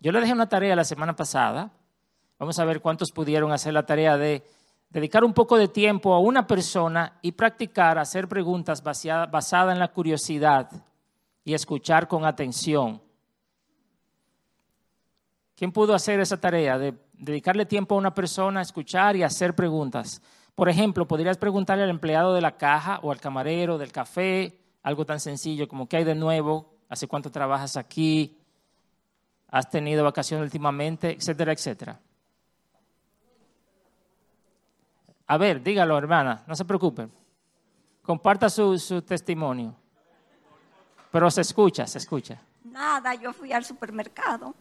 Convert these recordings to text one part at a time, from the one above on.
Yo le dejé una tarea la semana pasada. Vamos a ver cuántos pudieron hacer la tarea de dedicar un poco de tiempo a una persona y practicar hacer preguntas basadas en la curiosidad y escuchar con atención. ¿Quién pudo hacer esa tarea de dedicarle tiempo a una persona, escuchar y hacer preguntas? Por ejemplo, podrías preguntarle al empleado de la caja o al camarero del café algo tan sencillo como ¿qué hay de nuevo? ¿Hace cuánto trabajas aquí? ¿Has tenido vacaciones últimamente? Etcétera, etcétera. A ver, dígalo, hermana, no se preocupe. Comparta su, testimonio. Pero se escucha, se escucha. Nada, yo fui al supermercado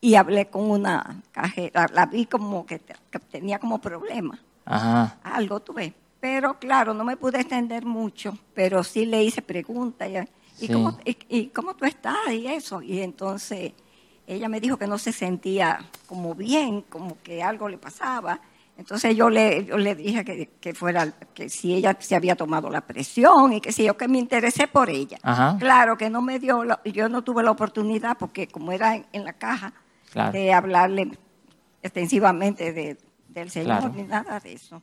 y hablé con una cajera. La vi como que, tenía como problema. Ajá. Algo tuve. Pero claro, no me pude extender mucho, pero sí le hice preguntas. Y, cómo, y, cómo tú estás? Y eso. Y entonces ella me dijo que no se sentía como bien, como que algo le pasaba. Entonces yo le, le dije que, fuera, que si ella se había tomado la presión y que si yo que me interesé por ella. Claro que no me dio, yo no tuve la oportunidad porque como era en, la caja, de hablarle extensivamente de, del Señor ni nada de eso.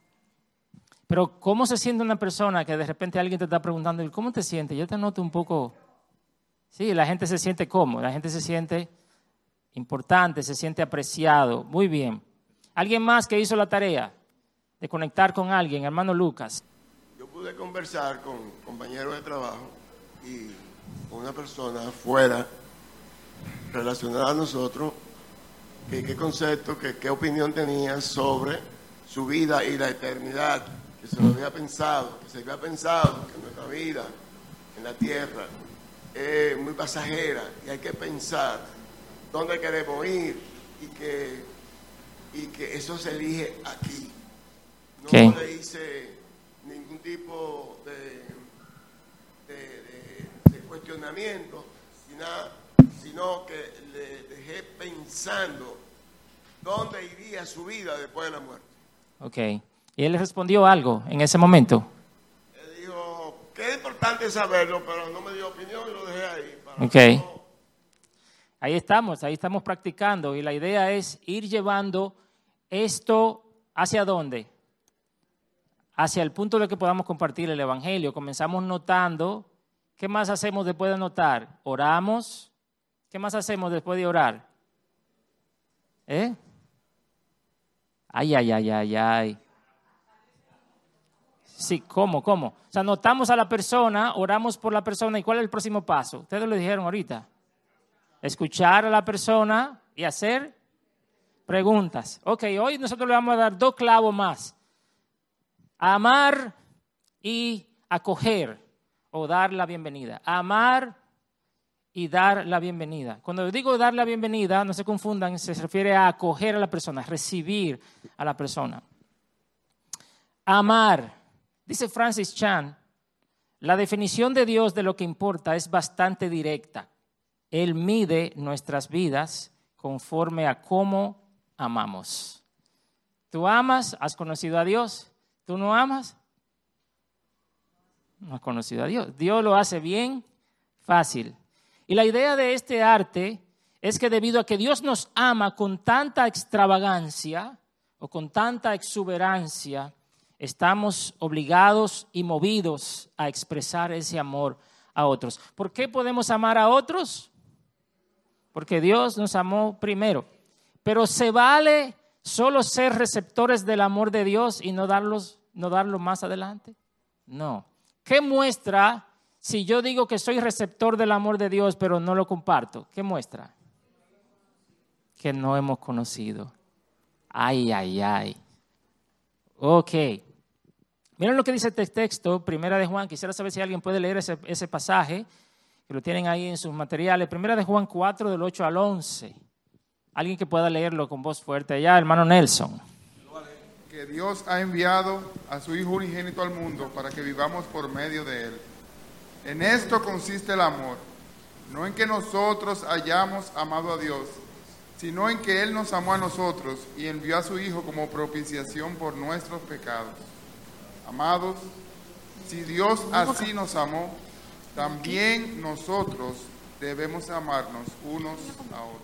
Pero ¿cómo se siente una persona que de repente alguien te está preguntando, ¿cómo te sientes? Yo te noto un poco... Sí, la gente se siente cómodo, la gente se siente importante, se siente apreciado. Muy bien. ¿Alguien más que hizo la tarea de conectar con alguien? Hermano Lucas. Yo pude conversar con compañeros de trabajo y con una persona fuera relacionada a nosotros, qué concepto, qué opinión tenía sobre su vida y la eternidad, que se lo había pensado, que se había pensado que nuestra vida en la tierra es muy pasajera y hay que pensar dónde queremos ir y que y que eso se elige aquí. No le hice ningún tipo de, de, cuestionamiento, sino, que le dejé pensando dónde iría su vida después de la muerte. Ok. ¿Y él le respondió algo en ese momento? Él dijo, que es importante saberlo, pero no me dio opinión y lo dejé ahí. ok. Ahí estamos, ahí estamos practicando y la idea es ir llevando esto hacia dónde? Hacia el punto de que podamos compartir el Evangelio. Comenzamos notando. ¿Qué más hacemos después de notar? Oramos. ¿Qué más hacemos después de orar? ¿Eh? Ay, ay, ay, ay, ay. Sí, ¿cómo? ¿Cómo? O sea, notamos a la persona, oramos por la persona. ¿Y cuál es el próximo paso? Ustedes lo dijeron ahorita. Escuchar a la persona y hacer preguntas. Ok, hoy nosotros le vamos a dar dos clavos más. Amar y acoger o dar la bienvenida. Amar y dar la bienvenida. Cuando digo dar la bienvenida, no se confundan, se refiere a acoger a la persona, recibir a la persona. Amar. Dice Francis Chan, la definición de Dios de lo que importa es bastante directa. Él mide nuestras vidas conforme a cómo amamos. ¿Tú amas? ¿Has conocido a Dios? ¿Tú no amas? No has conocido a Dios. Dios lo hace bien, fácil. Y la idea de este arte es que debido a que Dios nos ama con tanta extravagancia o con tanta exuberancia, estamos obligados y movidos a expresar ese amor a otros. ¿Por qué podemos amar a otros? Porque Dios nos amó primero. Pero se vale solo ser receptores del amor de Dios y no, darlos, no darlo más adelante. No. ¿Qué muestra si yo digo que soy receptor del amor de Dios pero no lo comparto? ¿Qué muestra? Que no hemos conocido. Ay, ay, ay. Ok. Miren lo que dice este texto, Primera de Juan. Quisiera saber si alguien puede leer ese, ese pasaje, que lo tienen ahí en sus materiales. Primera de Juan 4, del 8 al 11. Alguien que pueda leerlo con voz fuerte allá, hermano Nelson. Que Dios ha enviado a su Hijo unigénito al mundo para que vivamos por medio de Él. En esto consiste el amor, no en que nosotros hayamos amado a Dios, sino en que Él nos amó a nosotros y envió a su Hijo como propiciación por nuestros pecados. Amados, si Dios así nos amó, también nosotros debemos amarnos unos a otros.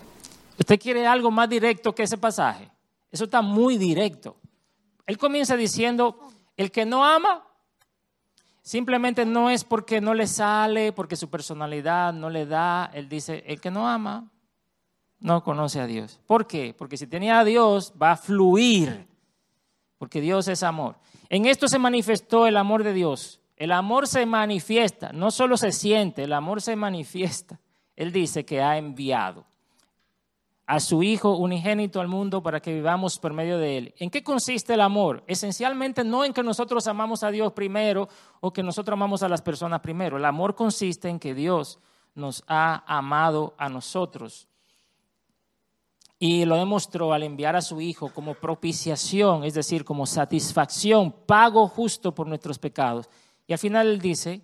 ¿Usted quiere algo más directo que ese pasaje? Eso está muy directo. Él comienza diciendo, el que no ama, simplemente no es porque no le sale, porque su personalidad no le da. Él dice, el que no ama, no conoce a Dios. ¿Por qué? Porque si tenía a Dios, va a fluir, porque Dios es amor. En esto se manifestó el amor de Dios. El amor se manifiesta, no solo se siente, el amor se manifiesta. Él dice que ha enviado a su Hijo unigénito al mundo para que vivamos por medio de Él. ¿En qué consiste el amor? Esencialmente no en que nosotros amamos a Dios primero o que nosotros amamos a las personas primero. El amor consiste en que Dios nos ha amado a nosotros. Y lo demostró al enviar a su Hijo como propiciación, es decir, como satisfacción, pago justo por nuestros pecados. Y al final dice,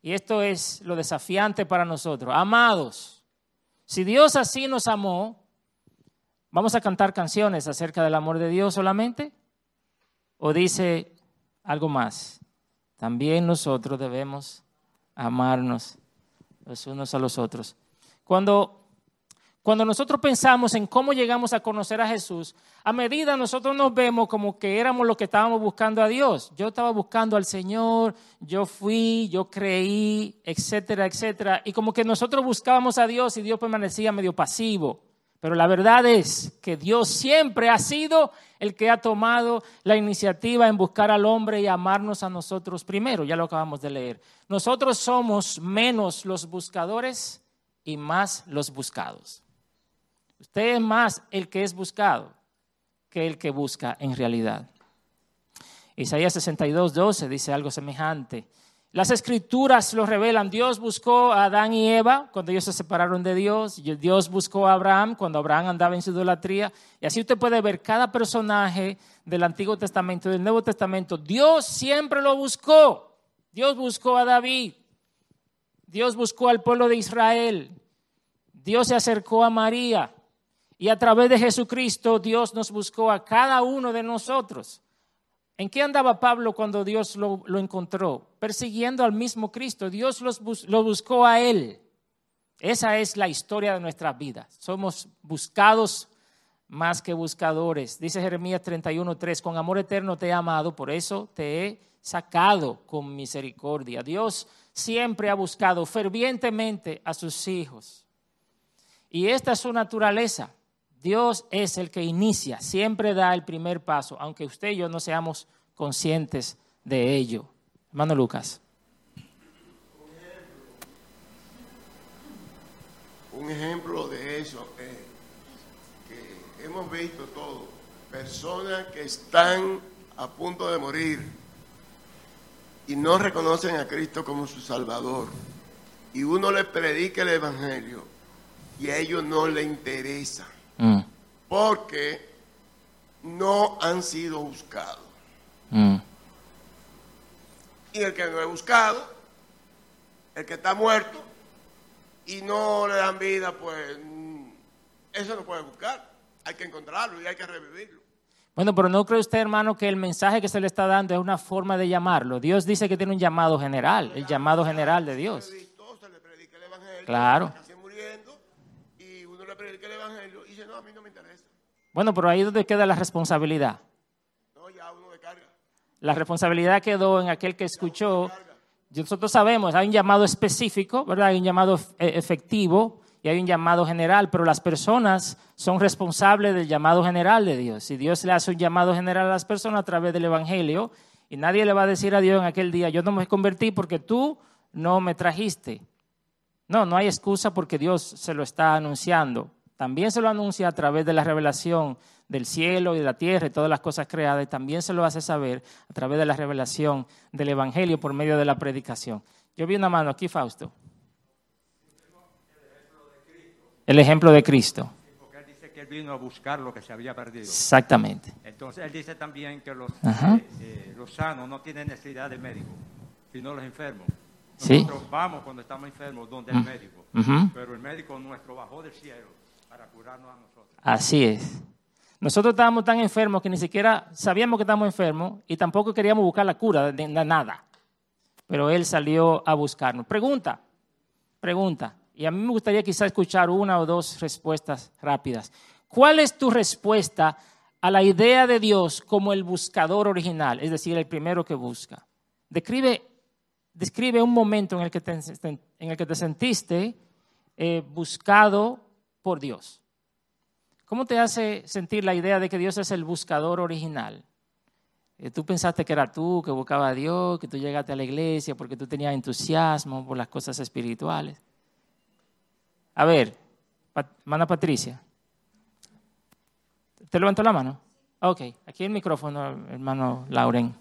y esto es lo desafiante para nosotros, amados, si Dios así nos amó, ¿Vamos a cantar canciones acerca del amor de Dios solamente? ¿O dice algo más? También nosotros debemos amarnos los unos a los otros. Cuando, cuando nosotros pensamos en cómo llegamos a conocer a Jesús, a medida nosotros nos vemos como que éramos los que estábamos buscando a Dios. Yo estaba buscando al Señor, yo fui, yo creí, etcétera, etcétera. Y como que nosotros buscábamos a Dios y Dios permanecía medio pasivo. Pero la verdad es que Dios siempre ha sido el que ha tomado la iniciativa en buscar al hombre y amarnos a nosotros primero, ya lo acabamos de leer. Nosotros somos menos los buscadores y más los buscados. Usted es más el que es buscado que el que busca en realidad. Isaías 62, 12 dice algo semejante. Las escrituras lo revelan. Dios buscó a Adán y Eva cuando ellos se separaron de Dios. Dios buscó a Abraham cuando Abraham andaba en su idolatría. Y así usted puede ver cada personaje del Antiguo Testamento y del Nuevo Testamento. Dios siempre lo buscó. Dios buscó a David. Dios buscó al pueblo de Israel. Dios se acercó a María. Y a través de Jesucristo Dios nos buscó a cada uno de nosotros. ¿En qué andaba Pablo cuando Dios lo, encontró? Persiguiendo al mismo Cristo. Dios lo buscó a él. Esa es la historia de nuestras vidas. Somos buscados más que buscadores. Dice Jeremías 31:3, con amor eterno te he amado, por eso te he sacado con misericordia. Dios siempre ha buscado fervientemente a sus hijos. Y esta es su naturaleza. Dios es el que inicia, siempre da el primer paso, aunque usted y yo no seamos conscientes de ello. Hermano Lucas. Un ejemplo de eso es que hemos visto todo, personas que están a punto de morir y no reconocen a Cristo como su Salvador. Y uno les predica el Evangelio y a ellos no les interesa Mm. Porque no han sido buscados. Mm. Y el que no es buscado, el que está muerto y no le dan vida, pues mm, eso no puede buscar. Hay que encontrarlo y hay que revivirlo. Bueno, pero ¿no cree usted, hermano, que el mensaje que se le está dando es una forma de llamarlo? Dios dice que tiene un llamado general, el llamado general de Dios. Claro. y uno le predica el evangelio no, a mí no me interesa. Bueno, pero ahí es donde queda la responsabilidad. No, ya uno carga. La responsabilidad quedó en aquel que escuchó. Nosotros sabemos, hay un llamado específico, ¿verdad? Hay un llamado e-, efectivo y hay un llamado general, pero las personas son responsables del llamado general de Dios. Si Dios le hace un llamado general a las personas a través del Evangelio, y nadie le va a decir a Dios en aquel día, yo no me convertí porque tú no me trajiste. No, no hay excusa porque Dios se lo está anunciando. También se lo anuncia a través de la revelación del cielo y de la tierra y todas las cosas creadas. Y también se lo hace saber a través de la revelación del Evangelio por medio de la predicación. Yo vi una mano aquí, Fausto. El ejemplo de Cristo. Porque él dice que él vino a buscar lo que se había perdido. Exactamente. Entonces él dice también que los, eh, eh, los sanos no tienen necesidad de médico, sino los enfermos. Nosotros vamos cuando estamos enfermos donde el médico, pero el médico nuestro bajó del cielo Así es. Nosotros estábamos tan enfermos que ni siquiera sabíamos que estábamos enfermos y tampoco queríamos buscar la cura de nada. Pero Él salió a buscarnos. Pregunta, pregunta. y a mí me gustaría quizá escuchar una o dos respuestas rápidas. ¿Cuál es tu respuesta a la idea de Dios como el buscador original, es decir, el primero que busca? Describe, describe un momento en el que te, en el que te sentiste eh, buscado por Dios. ¿Cómo te hace sentir la idea de que Dios es el buscador original? Eh, tú pensaste que era tú que buscaba a Dios, que tú llegaste a la iglesia porque tú tenías entusiasmo por las cosas espirituales. A ver, mana Patricia. ¿Te levantó la mano? Ok, aquí el micrófono, hermano Lauren.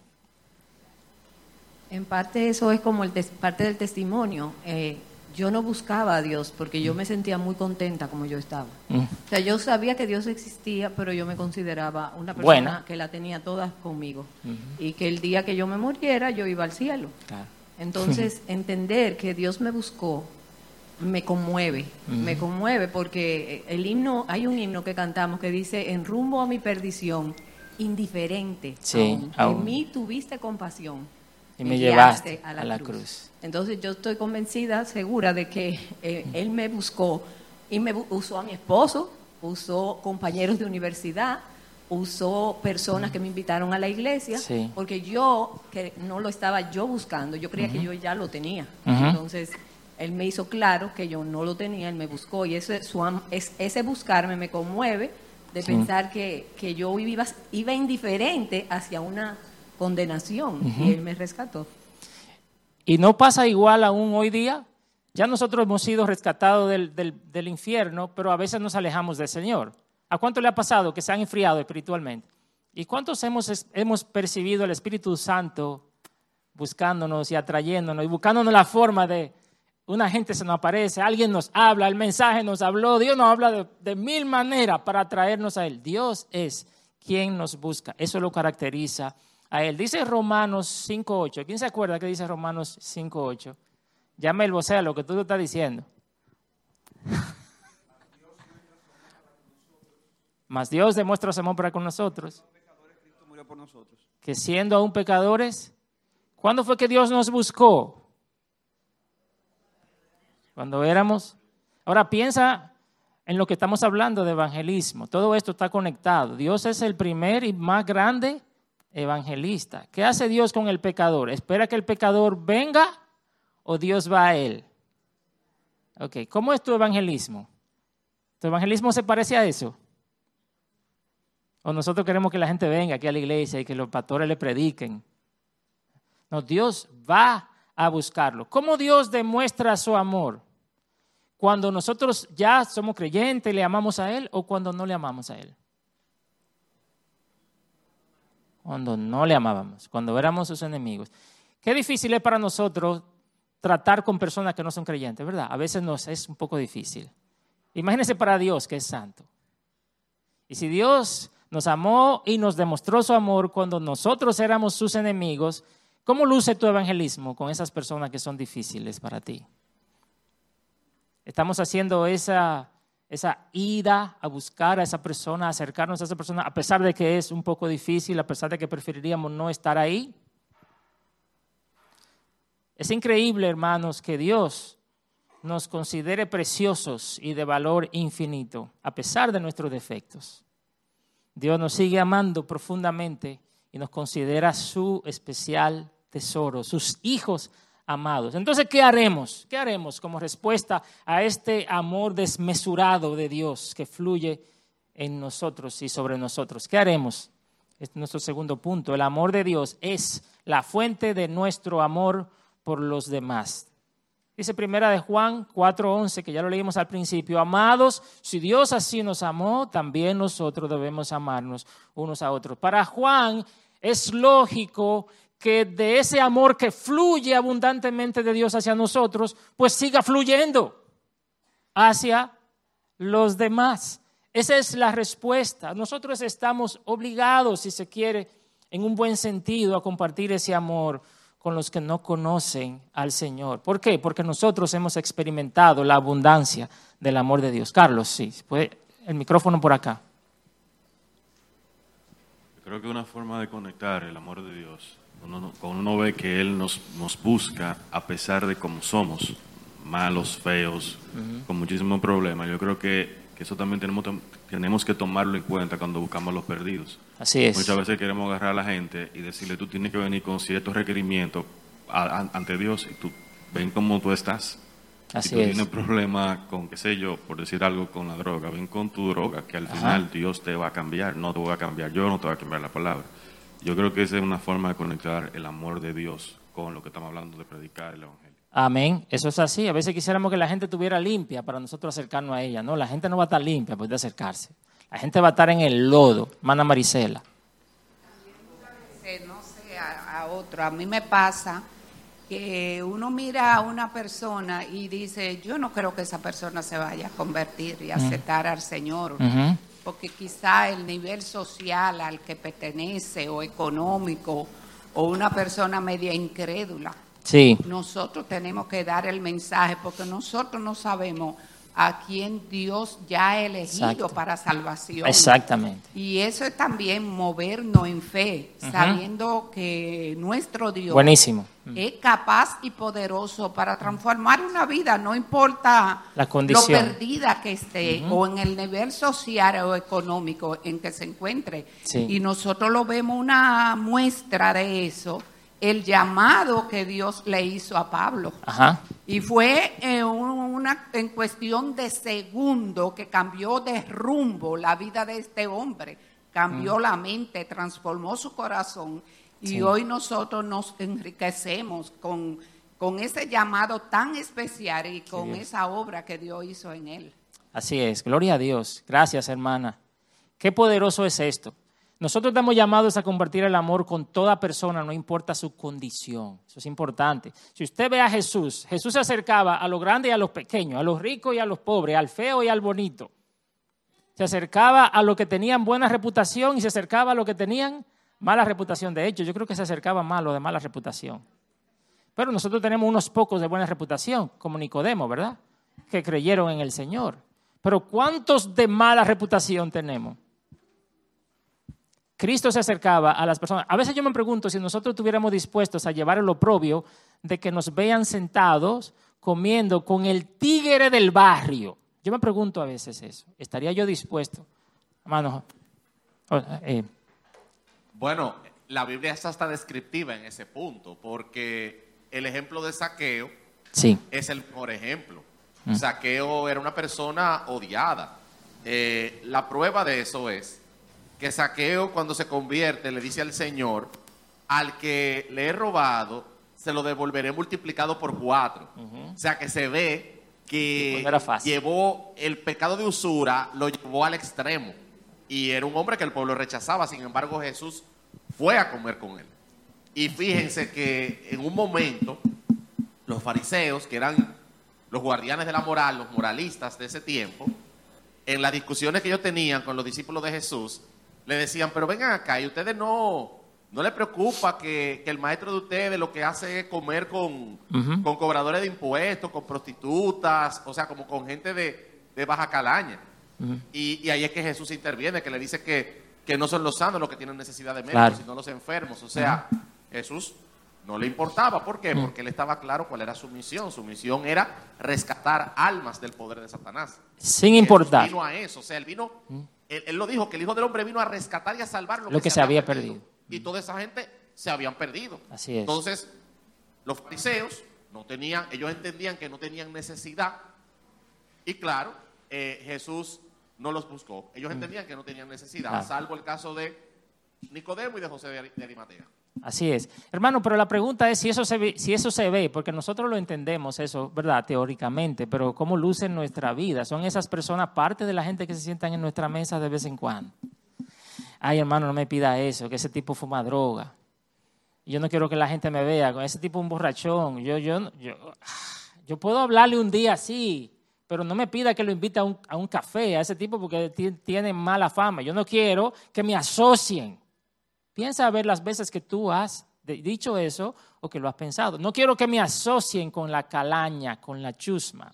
En parte eso es como el parte del testimonio. Eh, yo no buscaba a Dios porque yo mm. me sentía muy contenta como yo estaba. Mm. O sea, yo sabía que Dios existía, pero yo me consideraba una persona que la tenía todas conmigo. Y que el día que yo me muriera, yo iba al cielo. Entonces, entender que Dios me buscó me conmueve, me conmueve porque el himno, hay un himno que cantamos que dice, en rumbo a mi perdición, indiferente, en mí tuviste compasión y me llevaste a la, cruz. Entonces yo estoy convencida, segura de que eh, Él me buscó y me usó a mi esposo, usó compañeros de universidad, usó personas que me invitaron a la iglesia, porque yo, que no lo estaba yo buscando, yo creía que yo ya lo tenía. Entonces Él me hizo claro que yo no lo tenía, Él me buscó y ese, su, ese buscarme me conmueve de pensar que, que yo iba, iba indiferente hacia una condenación y Él me rescató. Y no pasa igual aún hoy día. Ya nosotros hemos sido rescatados del, del, infierno, pero a veces nos alejamos del Señor. ¿A cuánto le ha pasado que se han enfriado espiritualmente? ¿Y cuántos hemos, hemos percibido el Espíritu Santo buscándonos y atrayéndonos y buscándonos la forma de una gente se nos aparece, alguien nos habla, el mensaje nos habló, Dios nos habla de, de mil maneras para atraernos a Él. Dios es quien nos busca. Eso lo caracteriza él. Dice Romanos 5.8. ¿Quién se acuerda que dice Romanos 5.8? Llame el voceo lo que tú estás diciendo. Mas Dios demuestra su amor para con nosotros. Que siendo aún pecadores, ¿cuándo fue que Dios nos buscó? Cuando éramos. Ahora piensa en lo que estamos hablando de evangelismo. Todo esto está conectado. Dios es el primer y más grande evangelista. ¿Qué hace Dios con el pecador? ¿Espera que el pecador venga o Dios va a él? Ok, ¿cómo es tu evangelismo? ¿Tu evangelismo se parece a eso? ¿O nosotros queremos que la gente venga aquí a la iglesia y que los pastores le prediquen? No, Dios va a buscarlo. ¿Cómo Dios demuestra su amor? Cuando nosotros ya somos creyentes, le amamos a Él o cuando no le amamos a Él cuando no le amábamos, cuando éramos sus enemigos. Qué difícil es para nosotros tratar con personas que no son creyentes, ¿verdad? A veces nos es un poco difícil. Imagínense para Dios que es santo. Y si Dios nos amó y nos demostró su amor cuando nosotros éramos sus enemigos, ¿cómo luce tu evangelismo con esas personas que son difíciles para ti? Estamos haciendo esa esa ida a buscar a esa persona, acercarnos a esa persona, a pesar de que es un poco difícil, a pesar de que preferiríamos no estar ahí. Es increíble, hermanos, que Dios nos considere preciosos y de valor infinito, a pesar de nuestros defectos. Dios nos sigue amando profundamente y nos considera su especial tesoro, sus hijos amados. Entonces, ¿qué haremos? ¿Qué haremos como respuesta a este amor desmesurado de Dios que fluye en nosotros y sobre nosotros? ¿Qué haremos? Este es nuestro segundo punto. El amor de Dios es la fuente de nuestro amor por los demás. Dice primera de Juan 4:11, que ya lo leímos al principio, amados, si Dios así nos amó, también nosotros debemos amarnos unos a otros. Para Juan es lógico que de ese amor que fluye abundantemente de Dios hacia nosotros, pues siga fluyendo hacia los demás. Esa es la respuesta. Nosotros estamos obligados, si se quiere, en un buen sentido, a compartir ese amor con los que no conocen al Señor. ¿Por qué? Porque nosotros hemos experimentado la abundancia del amor de Dios. Carlos, sí, puede el micrófono por acá. Creo que una forma de conectar el amor de Dios cuando uno, ve que Él nos, nos busca a pesar de cómo somos, malos, feos, con muchísimos problemas. Yo creo que, eso también tenemos, tenemos que tomarlo en cuenta cuando buscamos a los perdidos. Así es. Muchas veces queremos agarrar a la gente y decirle, tú tienes que venir con ciertos requerimientos ante Dios y tú ven cómo tú estás. Así si tú tienes problemas con, qué sé yo, por decir algo con la droga, ven con tu droga, que al final Dios te va a cambiar, no te voy a cambiar yo, no te voy a cambiar la palabra. Yo creo que esa es una forma de conectar el amor de Dios con lo que estamos hablando de predicar el Evangelio. Amén, eso es así. A veces quisiéramos que la gente estuviera limpia para nosotros acercarnos a ella. No, la gente no va a estar limpia pues de acercarse. La gente va a estar en el lodo, mana Marisela. No sé, a otro. A mí me pasa que uno mira a una persona y dice, yo no creo que esa persona se vaya a convertir y aceptar al Señor, porque quizá el nivel social al que pertenece o económico o una persona media incrédula. Sí. Nosotros tenemos que dar el mensaje porque nosotros no sabemos a quien Dios ya ha elegido para salvación. Exactamente. Y eso es también movernos en fe, sabiendo que nuestro Dios Buenísimo. es capaz y poderoso para transformar una vida, no importa La lo perdida que esté o en el nivel social o económico en que se encuentre. Y nosotros lo vemos una muestra de eso el llamado que Dios le hizo a Pablo. Y fue en, una, en cuestión de segundo que cambió de rumbo la vida de este hombre, cambió mm. la mente, transformó su corazón y hoy nosotros nos enriquecemos con, con ese llamado tan especial y con esa obra que Dios hizo en él. Así es, gloria a Dios. Gracias, hermana. Qué poderoso es esto. Nosotros estamos llamados a compartir el amor con toda persona, no importa su condición. Eso es importante. Si usted ve a Jesús, Jesús se acercaba a los grandes y a los pequeños, a los ricos y a los pobres, al feo y al bonito. Se acercaba a los que tenían buena reputación y se acercaba a los que tenían mala reputación. De hecho, yo creo que se acercaba más a los de mala reputación. Pero nosotros tenemos unos pocos de buena reputación, como Nicodemo, ¿verdad? Que creyeron en el Señor. Pero ¿cuántos de mala reputación tenemos? Cristo se acercaba a las personas. A veces yo me pregunto si nosotros estuviéramos dispuestos a llevar el oprobio de que nos vean sentados comiendo con el tigre del barrio. Yo me pregunto a veces eso. ¿Estaría yo dispuesto? Hermano. Eh. Bueno, la Biblia está hasta descriptiva en ese punto, porque el ejemplo de saqueo sí. es el mejor ejemplo. Mm. Saqueo era una persona odiada. Eh, la prueba de eso es que Saqueo cuando se convierte le dice al Señor, al que le he robado, se lo devolveré multiplicado por cuatro. O sea que se ve que llevó el pecado de usura, lo llevó al extremo. Y era un hombre que el pueblo rechazaba, sin embargo Jesús fue a comer con él. Y fíjense que en un momento los fariseos, que eran los guardianes de la moral, los moralistas de ese tiempo, en las discusiones que ellos tenían con los discípulos de Jesús, le decían, pero vengan acá, y ustedes no, no les preocupa que, el maestro de ustedes lo que hace es comer con, con cobradores de impuestos, con prostitutas, o sea, como con gente de, baja calaña. y, ahí es que Jesús interviene, que le dice que, que no son los sanos los que tienen necesidad de médicos, sino los enfermos. O sea, Jesús no le importaba. ¿Por qué? Porque él estaba claro cuál era su misión. Su misión era rescatar almas del poder de Satanás. Sin importar. vino a eso. O sea, él vino él, lo dijo, que el Hijo del Hombre vino a rescatar y a salvar lo, que, se, había perdido. Y toda esa gente se habían perdido. Así es. Entonces, los fariseos no tenían, ellos entendían que no tenían necesidad. Y claro, eh, Jesús no los buscó. Ellos mm. entendían que no tenían necesidad, salvo el caso de Nicodemo y de José de Arimatea. Así es. Hermano, pero la pregunta es si eso, se ve, si eso se ve, porque nosotros lo entendemos eso, ¿verdad? Teóricamente, pero ¿cómo luce nuestra vida? ¿Son esas personas parte de la gente que se sientan en nuestra mesa de vez en cuando? Ay, hermano, no me pida eso, que ese tipo fuma droga. Yo no quiero que la gente me vea con ese tipo un borrachón. Yo, yo, yo, yo puedo hablarle un día así, pero no me pida que lo invite a un, a un café a ese tipo porque tiene mala fama. Yo no quiero que me asocien. Piensa a ver las veces que tú has dicho eso o que lo has pensado. No quiero que me asocien con la calaña, con la chusma.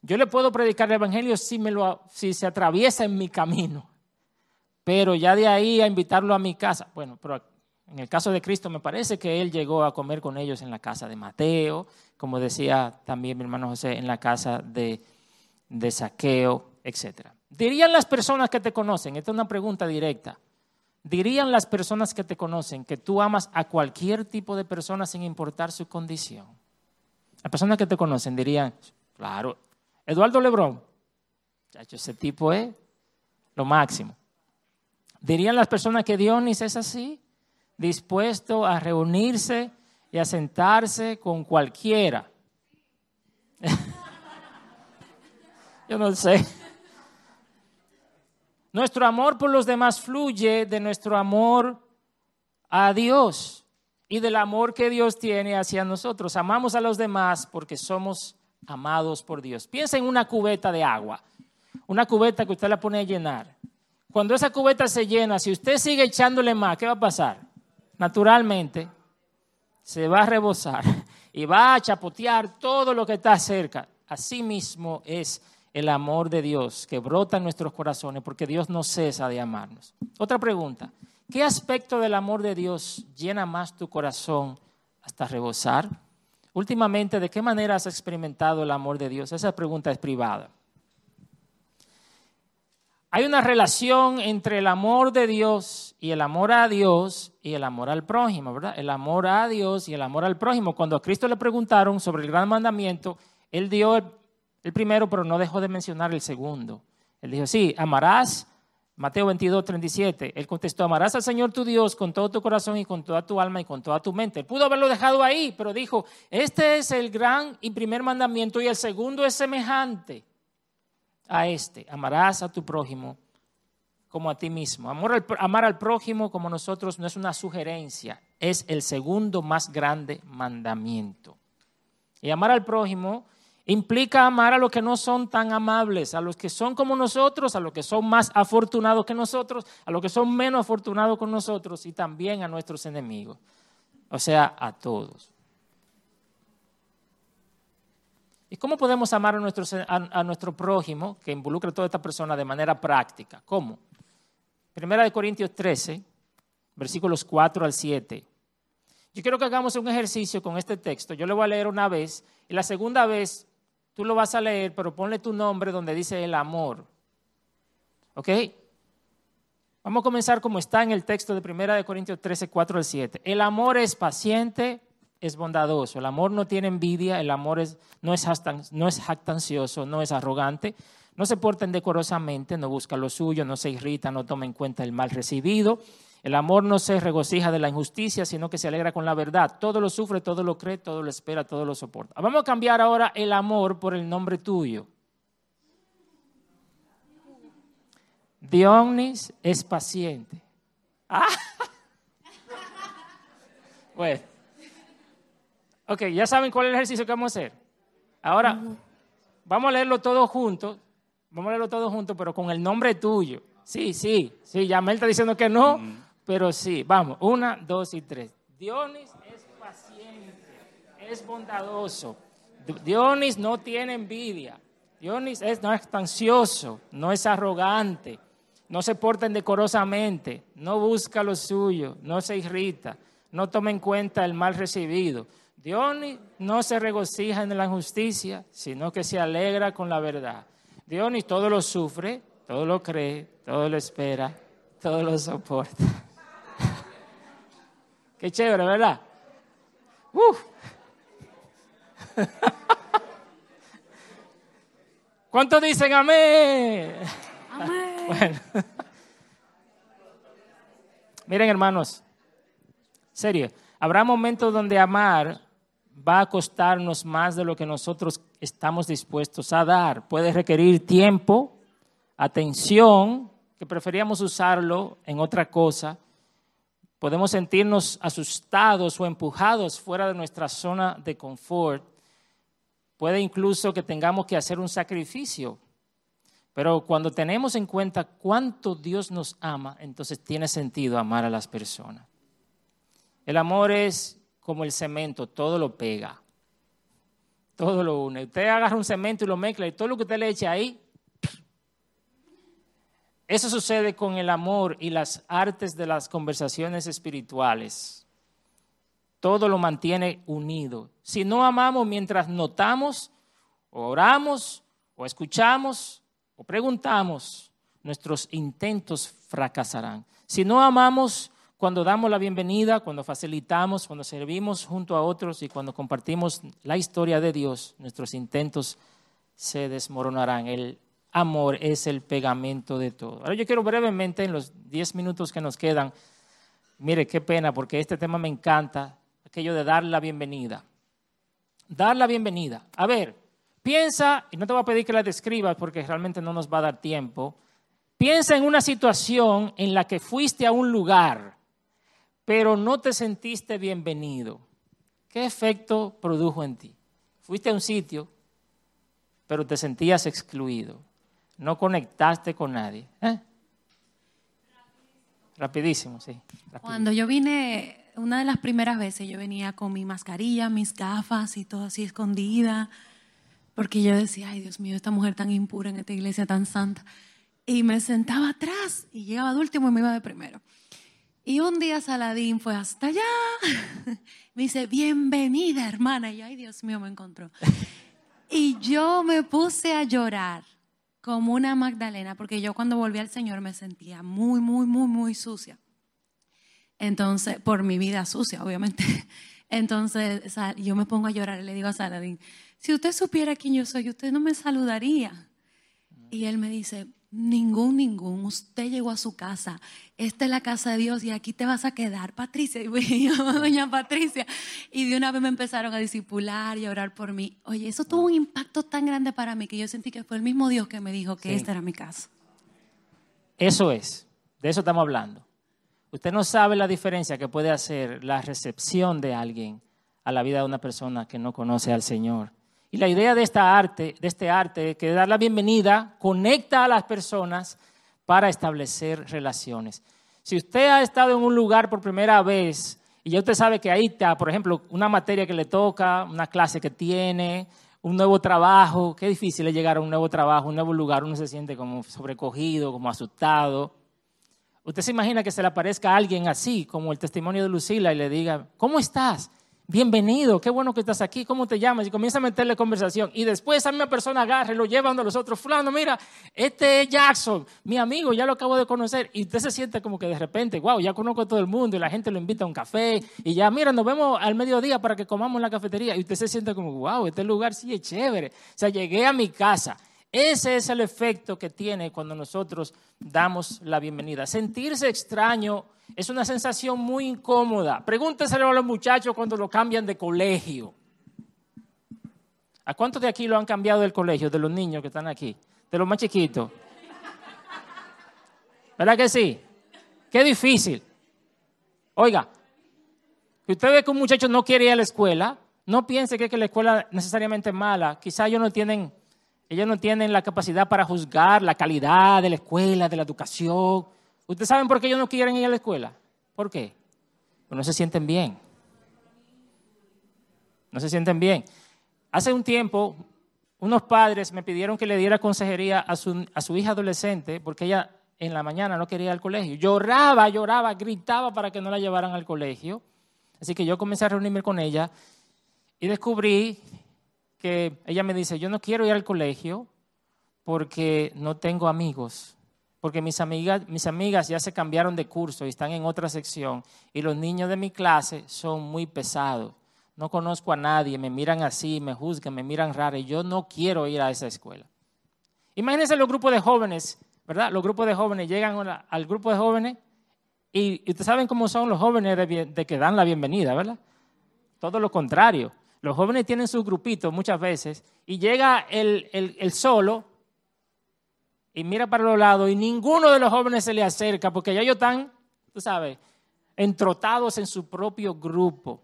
Yo le puedo predicar el Evangelio si, me lo, si se atraviesa en mi camino, pero ya de ahí a invitarlo a mi casa, bueno, pero En el caso de Cristo me parece que Él llegó a comer con ellos en la casa de Mateo, como decía también mi hermano José, en la casa de, de Saqueo, etc. Dirían las personas que te conocen, esta es una pregunta directa, dirían las personas que te conocen que tú amas a cualquier tipo de persona sin importar su condición. Las personas que te conocen dirían, claro, Eduardo Lebrón, ese tipo es lo máximo. Dirían las personas que Dionis es así, dispuesto a reunirse y a sentarse con cualquiera. Yo no sé. Nuestro amor por los demás fluye de nuestro amor a Dios y del amor que Dios tiene hacia nosotros. Amamos a los demás porque somos amados por Dios. Piensa en una cubeta de agua, una cubeta que usted la pone a llenar. Cuando esa cubeta se llena, si usted sigue echándole más, ¿qué va a pasar? Naturalmente, se va a rebosar y va a chapotear todo lo que está cerca. Así mismo es el amor de Dios que brota en nuestros corazones porque Dios no cesa de amarnos. Otra pregunta, ¿qué aspecto del amor de Dios llena más tu corazón hasta rebosar? Últimamente, ¿de qué manera has experimentado el amor de Dios? Esa pregunta es privada. Hay una relación entre el amor de Dios y el amor a Dios y el amor al prójimo, ¿verdad? El amor a Dios y el amor al prójimo. Cuando a Cristo le preguntaron sobre el gran mandamiento, él dio el primero, pero no dejó de mencionar el segundo. Él dijo, sí, amarás, Mateo 22, 37. Él contestó, amarás al Señor tu Dios con todo tu corazón y con toda tu alma y con toda tu mente. Él pudo haberlo dejado ahí, pero dijo, este es el gran y primer mandamiento y el segundo es semejante a este. Amarás a tu prójimo como a ti mismo. Amor al, amar al prójimo como nosotros no es una sugerencia, es el segundo más grande mandamiento. Y amar al prójimo Implica amar a los que no son tan amables, a los que son como nosotros, a los que son más afortunados que nosotros, a los que son menos afortunados con nosotros y también a nuestros enemigos. O sea, a todos. ¿Y cómo podemos amar a nuestro, prójimo, que involucra a toda esta persona de manera práctica? ¿Cómo? Primera de Corintios 13, versículos 4 al 7. Yo quiero que hagamos un ejercicio con este texto. Yo le voy a leer una vez y la segunda vez Tú lo vas a leer, pero ponle tu nombre donde dice el amor. ¿Ok? Vamos a comenzar como está en el texto de 1 de Corintios 13, 4 al 7. El amor es paciente, es bondadoso. El amor no tiene envidia, el amor no, es, no es jactancioso, no es arrogante. No se porta indecorosamente, no busca lo suyo, no se irrita, no toma en cuenta el mal recibido. El amor no se regocija de la injusticia, sino que se alegra con la verdad. Todo lo sufre, todo lo cree, todo lo espera, todo lo soporta. Vamos a cambiar ahora el amor por el nombre tuyo. Dionis es paciente. Ah. Bueno. Ok, ya saben cuál es el ejercicio que vamos a hacer. Ahora, vamos a leerlo todo juntos. Vamos a leerlo todo juntos, pero con el nombre tuyo. Sí, sí, sí, ya Mel está diciendo que no. Pero sí, vamos, una, dos y tres. Dionis es paciente, es bondadoso. Dionis no tiene envidia. Dionis es, no es ansioso, no es arrogante, no se porta indecorosamente, no busca lo suyo, no se irrita, no toma en cuenta el mal recibido. Dionis no se regocija en la injusticia, sino que se alegra con la verdad. Dionis todo lo sufre, todo lo cree, todo lo espera, todo lo soporta. Qué chévere, ¿verdad? Uf. ¿Cuántos dicen amén? Amén. Bueno. Miren, hermanos, serio, habrá momentos donde amar va a costarnos más de lo que nosotros estamos dispuestos a dar. Puede requerir tiempo, atención, que preferíamos usarlo en otra cosa, Podemos sentirnos asustados o empujados fuera de nuestra zona de confort. Puede incluso que tengamos que hacer un sacrificio. Pero cuando tenemos en cuenta cuánto Dios nos ama, entonces tiene sentido amar a las personas. El amor es como el cemento, todo lo pega, todo lo une. Usted agarra un cemento y lo mezcla y todo lo que usted le eche ahí Eso sucede con el amor y las artes de las conversaciones espirituales. Todo lo mantiene unido. Si no amamos mientras notamos, oramos, o escuchamos, o preguntamos, nuestros intentos fracasarán. Si no amamos cuando damos la bienvenida, cuando facilitamos, cuando servimos junto a otros y cuando compartimos la historia de Dios, nuestros intentos se desmoronarán. El amor es el pegamento de todo. Ahora yo quiero brevemente, en los 10 minutos que nos quedan, mire qué pena, porque este tema me encanta, aquello de dar la bienvenida. Dar la bienvenida. A ver, piensa, y no te voy a pedir que la describas porque realmente no nos va a dar tiempo, piensa en una situación en la que fuiste a un lugar, pero no te sentiste bienvenido. ¿Qué efecto produjo en ti? Fuiste a un sitio, pero te sentías excluido no conectaste con nadie. ¿eh? Rapidísimo, sí. Cuando yo vine, una de las primeras veces, yo venía con mi mascarilla, mis gafas y todo así escondida, porque yo decía, ay Dios mío, esta mujer tan impura en esta iglesia tan santa. Y me sentaba atrás y llegaba de último y me iba de primero. Y un día Saladín fue hasta allá. me dice, bienvenida hermana. Y ay Dios mío, me encontró. Y yo me puse a llorar como una Magdalena, porque yo cuando volví al Señor me sentía muy, muy, muy, muy sucia. Entonces, por mi vida sucia, obviamente. Entonces, yo me pongo a llorar y le digo a Saladín, si usted supiera quién yo soy, usted no me saludaría. Y él me dice, Ningún, ningún. Usted llegó a su casa. Esta es la casa de Dios y aquí te vas a quedar, Patricia. Y doña Patricia. Y de una vez me empezaron a discipular y a orar por mí. Oye, eso tuvo un impacto tan grande para mí que yo sentí que fue el mismo Dios que me dijo que esta era mi casa. Eso es. De eso estamos hablando. Usted no sabe la diferencia que puede hacer la recepción de alguien a la vida de una persona que no conoce al Señor. Y la idea de, esta arte, de este arte, que dar la bienvenida, conecta a las personas para establecer relaciones. Si usted ha estado en un lugar por primera vez y ya usted sabe que ahí está, por ejemplo, una materia que le toca, una clase que tiene, un nuevo trabajo, qué difícil es llegar a un nuevo trabajo, un nuevo lugar, uno se siente como sobrecogido, como asustado. Usted se imagina que se le aparezca a alguien así, como el testimonio de Lucila, y le diga, ¿cómo estás? Bienvenido, qué bueno que estás aquí, ¿cómo te llamas? Y comienza a meterle conversación. Y después esa misma persona agarra y lo lleva a los otros. Fulano, mira, este es Jackson, mi amigo, ya lo acabo de conocer. Y usted se siente como que de repente, wow, ya conozco a todo el mundo y la gente lo invita a un café. Y ya, mira, nos vemos al mediodía para que comamos en la cafetería. Y usted se siente como, wow, este lugar sí es chévere. O sea, llegué a mi casa. Ese es el efecto que tiene cuando nosotros damos la bienvenida. Sentirse extraño es una sensación muy incómoda. Pregúnteselo a los muchachos cuando lo cambian de colegio. ¿A cuántos de aquí lo han cambiado del colegio, de los niños que están aquí? De los más chiquitos. ¿Verdad que sí? Qué difícil. Oiga, si usted ve que un muchacho no quiere ir a la escuela, no piense que, la escuela necesariamente es mala. Quizá ellos no tienen ellos no tienen la capacidad para juzgar la calidad de la escuela, de la educación. ¿Ustedes saben por qué ellos no quieren ir a la escuela? ¿Por qué? Porque no se sienten bien. No se sienten bien. Hace un tiempo, unos padres me pidieron que le diera consejería a su, a su hija adolescente porque ella en la mañana no quería ir al colegio. Lloraba, lloraba, gritaba para que no la llevaran al colegio. Así que yo comencé a reunirme con ella y descubrí que ella me dice, yo no quiero ir al colegio porque no tengo amigos, porque mis amigas, mis amigas ya se cambiaron de curso y están en otra sección y los niños de mi clase son muy pesados. No conozco a nadie, me miran así, me juzgan, me miran raro y yo no quiero ir a esa escuela. Imagínense los grupos de jóvenes, ¿verdad? Los grupos de jóvenes llegan al grupo de jóvenes y, ustedes saben cómo son los jóvenes de que dan la bienvenida, ¿verdad? Todo lo contrario los jóvenes tienen sus grupitos muchas veces y llega el, el, solo y mira para los lados y ninguno de los jóvenes se le acerca porque ya ellos están, tú sabes, entrotados en su propio grupo.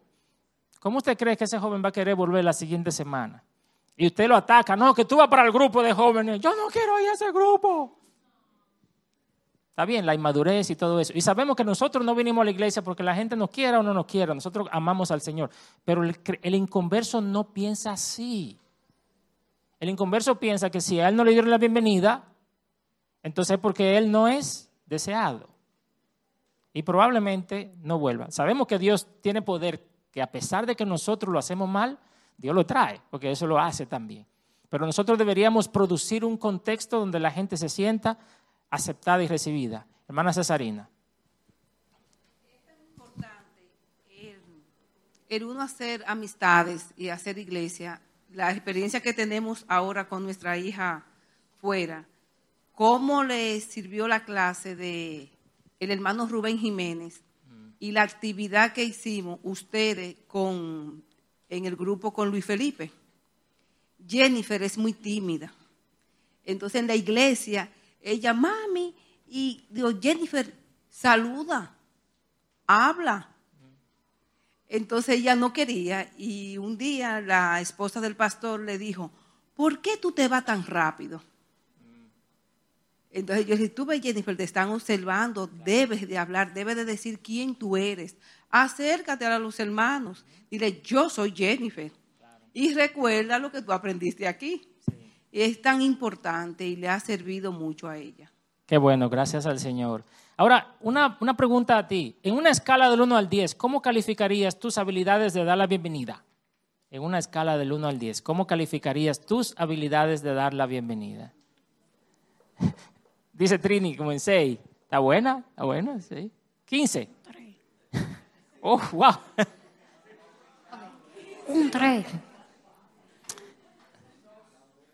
¿Cómo usted cree que ese joven va a querer volver la siguiente semana? Y usted lo ataca, no, que tú vas para el grupo de jóvenes, yo no quiero ir a ese grupo. Está bien, la inmadurez y todo eso. Y sabemos que nosotros no vinimos a la iglesia porque la gente nos quiera o no nos quiera. Nosotros amamos al Señor. Pero el, inconverso no piensa así. El inconverso piensa que si a él no le dieron la bienvenida, entonces es porque él no es deseado. Y probablemente no vuelva. Sabemos que Dios tiene poder, que a pesar de que nosotros lo hacemos mal, Dios lo trae, porque eso lo hace también. Pero nosotros deberíamos producir un contexto donde la gente se sienta aceptada y recibida. Hermana Cesarina. Es tan importante el, uno hacer amistades y hacer iglesia. La experiencia que tenemos ahora con nuestra hija fuera. ¿Cómo le sirvió la clase de el hermano Rubén Jiménez y la actividad que hicimos ustedes con en el grupo con Luis Felipe? Jennifer es muy tímida. Entonces en la iglesia, ella, mami, y digo, Jennifer, saluda, habla. Entonces ella no quería y un día la esposa del pastor le dijo, ¿por qué tú te vas tan rápido? Entonces yo le dije, tú ves Jennifer, te están observando, debes de hablar, debes de decir quién tú eres. Acércate a los hermanos, dile, yo soy Jennifer. Y recuerda lo que tú aprendiste aquí. Es tan importante y le ha servido mucho a ella. Qué bueno, gracias al Señor. Ahora, una, una pregunta a ti. En una escala del 1 al 10, ¿cómo calificarías tus habilidades de dar la bienvenida? En una escala del 1 al 10, ¿cómo calificarías tus habilidades de dar la bienvenida? Dice Trini como en 6. ¿Está buena? ¿Está buena? Sí. 15. Oh, wow. Un 3.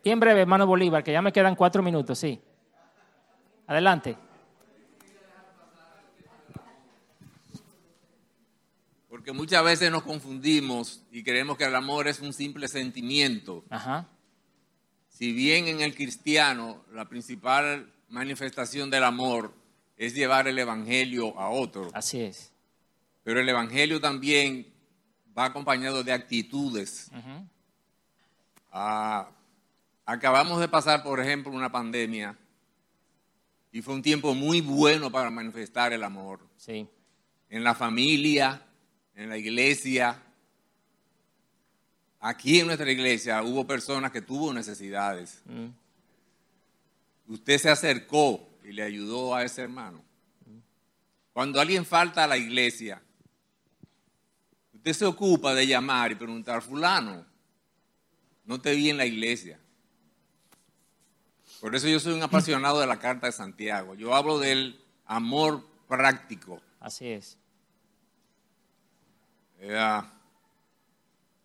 Bien breve, hermano Bolívar, que ya me quedan cuatro minutos, sí. Adelante. Porque muchas veces nos confundimos y creemos que el amor es un simple sentimiento. Ajá. Si bien en el cristiano la principal manifestación del amor es llevar el evangelio a otro. Así es. Pero el evangelio también va acompañado de actitudes. Ajá. Acabamos de pasar, por ejemplo, una pandemia y fue un tiempo muy bueno para manifestar el amor. Sí. En la familia, en la iglesia. Aquí en nuestra iglesia hubo personas que tuvo necesidades. Mm. Usted se acercó y le ayudó a ese hermano. Cuando alguien falta a la iglesia, usted se ocupa de llamar y preguntar, fulano, no te vi en la iglesia. Por eso yo soy un apasionado de la Carta de Santiago. Yo hablo del amor práctico. Así es.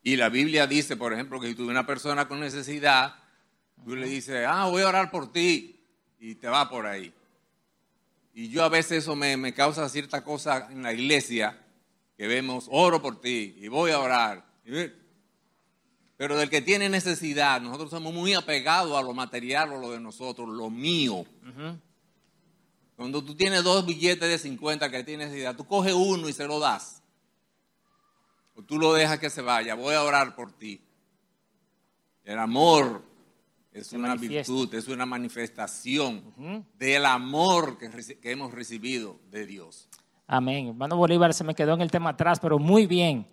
y la Biblia dice, por ejemplo, que si tuve una persona con necesidad, tú le dices, ah, voy a orar por ti, y te va por ahí. Y yo a veces eso me, me causa cierta cosa en la iglesia, que vemos, oro por ti, y voy a orar. Pero del que tiene necesidad, nosotros somos muy apegados a lo material o lo de nosotros, lo mío. Cuando tú tienes dos billetes de 50 que tienes necesidad, tú coges uno y se lo das. O tú lo dejas que se vaya. Voy a orar por ti. El amor es una virtud, es una manifestación del amor que, que hemos recibido de Dios. Amén. Hermano Bolívar se me quedó en el tema atrás, pero muy bien.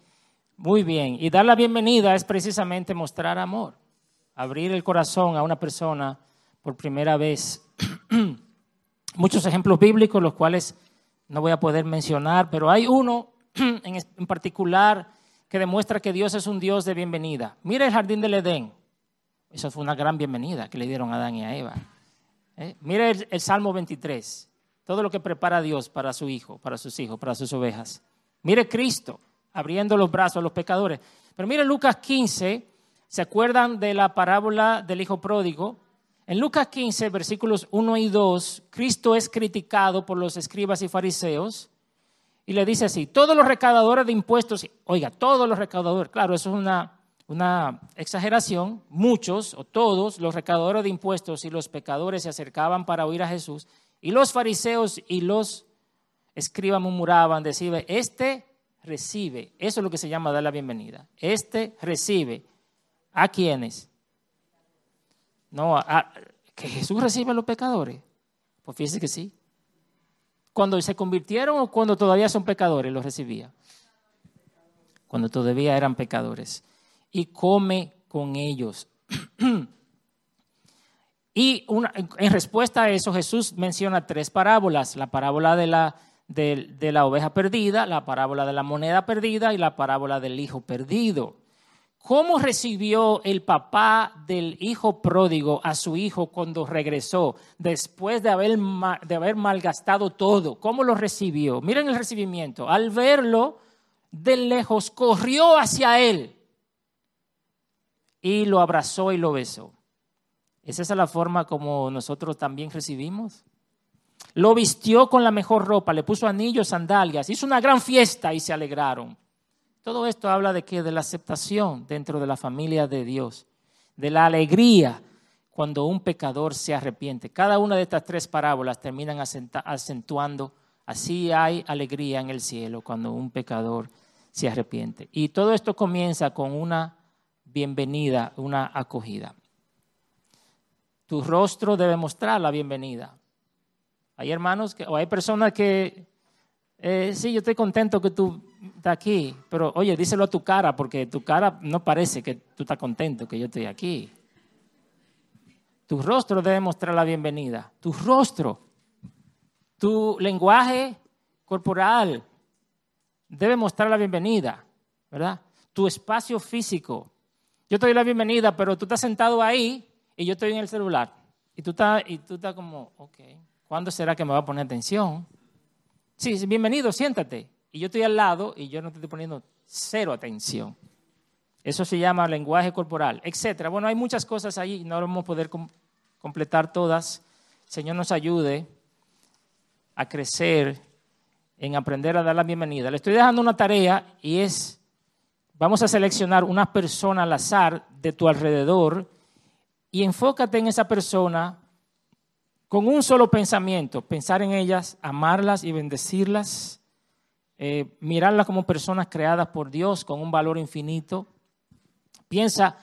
Muy bien. Y dar la bienvenida es precisamente mostrar amor, abrir el corazón a una persona por primera vez. Muchos ejemplos bíblicos, los cuales no voy a poder mencionar, pero hay uno en particular que demuestra que Dios es un Dios de bienvenida. Mira el jardín del Edén. Esa fue una gran bienvenida que le dieron a Adán y a Eva. ¿Eh? Mira el, el Salmo 23. Todo lo que prepara Dios para su hijo, para sus hijos, para sus ovejas. Mire Cristo abriendo los brazos a los pecadores. Pero miren Lucas 15, ¿se acuerdan de la parábola del hijo pródigo? En Lucas 15, versículos 1 y 2, Cristo es criticado por los escribas y fariseos y le dice así, todos los recaudadores de impuestos, oiga, todos los recaudadores, claro, eso es una, una exageración, muchos o todos los recaudadores de impuestos y los pecadores se acercaban para oír a Jesús y los fariseos y los escribas murmuraban, decían, este recibe. Eso es lo que se llama dar la bienvenida. Este recibe. ¿A quiénes? No, a, que Jesús recibe a los pecadores. Pues fíjese que sí. Cuando se convirtieron o cuando todavía son pecadores, los recibía. Cuando todavía eran pecadores. Y come con ellos. Y en respuesta a eso, Jesús menciona tres parábolas. La parábola de la, de la oveja perdida, la parábola de la moneda perdida y la parábola del hijo perdido. ¿Cómo recibió el papá del hijo pródigo a su hijo cuando regresó, después de haber, de haber malgastado todo? ¿Cómo lo recibió? Miren el recibimiento. Al verlo de lejos, corrió hacia él y lo abrazó y lo besó. ¿Es esa la forma como nosotros también recibimos? Lo vistió con la mejor ropa, le puso anillos, sandalias, hizo una gran fiesta y se alegraron. Todo esto habla de que de la aceptación dentro de la familia de Dios, de la alegría cuando un pecador se arrepiente. Cada una de estas tres parábolas terminan acentuando, así hay alegría en el cielo cuando un pecador se arrepiente. Y todo esto comienza con una bienvenida, una acogida. Tu rostro debe mostrar la bienvenida. Hay hermanos que, o hay personas que, eh, sí, yo estoy contento que tú estás aquí, pero oye, díselo a tu cara, porque tu cara no parece que tú estás contento que yo estoy aquí. Tu rostro debe mostrar la bienvenida. Tu rostro, tu lenguaje corporal debe mostrar la bienvenida, ¿verdad? Tu espacio físico. Yo te doy la bienvenida, pero tú estás sentado ahí y yo estoy en el celular. Y tú estás, y tú estás como, ok, ¿cuándo será que me va a poner atención? Sí, bienvenido, siéntate. Y yo estoy al lado y yo no te estoy poniendo cero atención. Eso se llama lenguaje corporal, etcétera. Bueno, hay muchas cosas ahí, no vamos a poder completar todas. Señor nos ayude a crecer en aprender a dar la bienvenida. Le estoy dejando una tarea y es, vamos a seleccionar una persona al azar de tu alrededor y enfócate en esa persona con un solo pensamiento, pensar en ellas, amarlas y bendecirlas, eh, mirarlas como personas creadas por Dios con un valor infinito. Piensa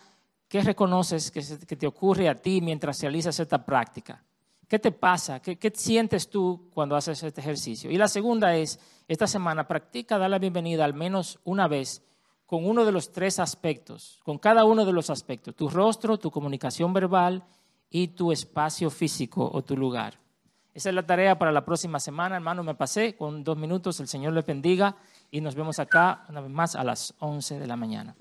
qué reconoces que, te ocurre a ti mientras realizas esta práctica. ¿Qué te pasa? ¿Qué, ¿Qué, sientes tú cuando haces este ejercicio? Y la segunda es, esta semana practica dar la bienvenida al menos una vez con uno de los tres aspectos, con cada uno de los aspectos, tu rostro, tu comunicación verbal y tu espacio físico o tu lugar. Esa es la tarea para la próxima semana, hermano. Me pasé con dos minutos. El Señor le bendiga y nos vemos acá una vez más a las 11 de la mañana.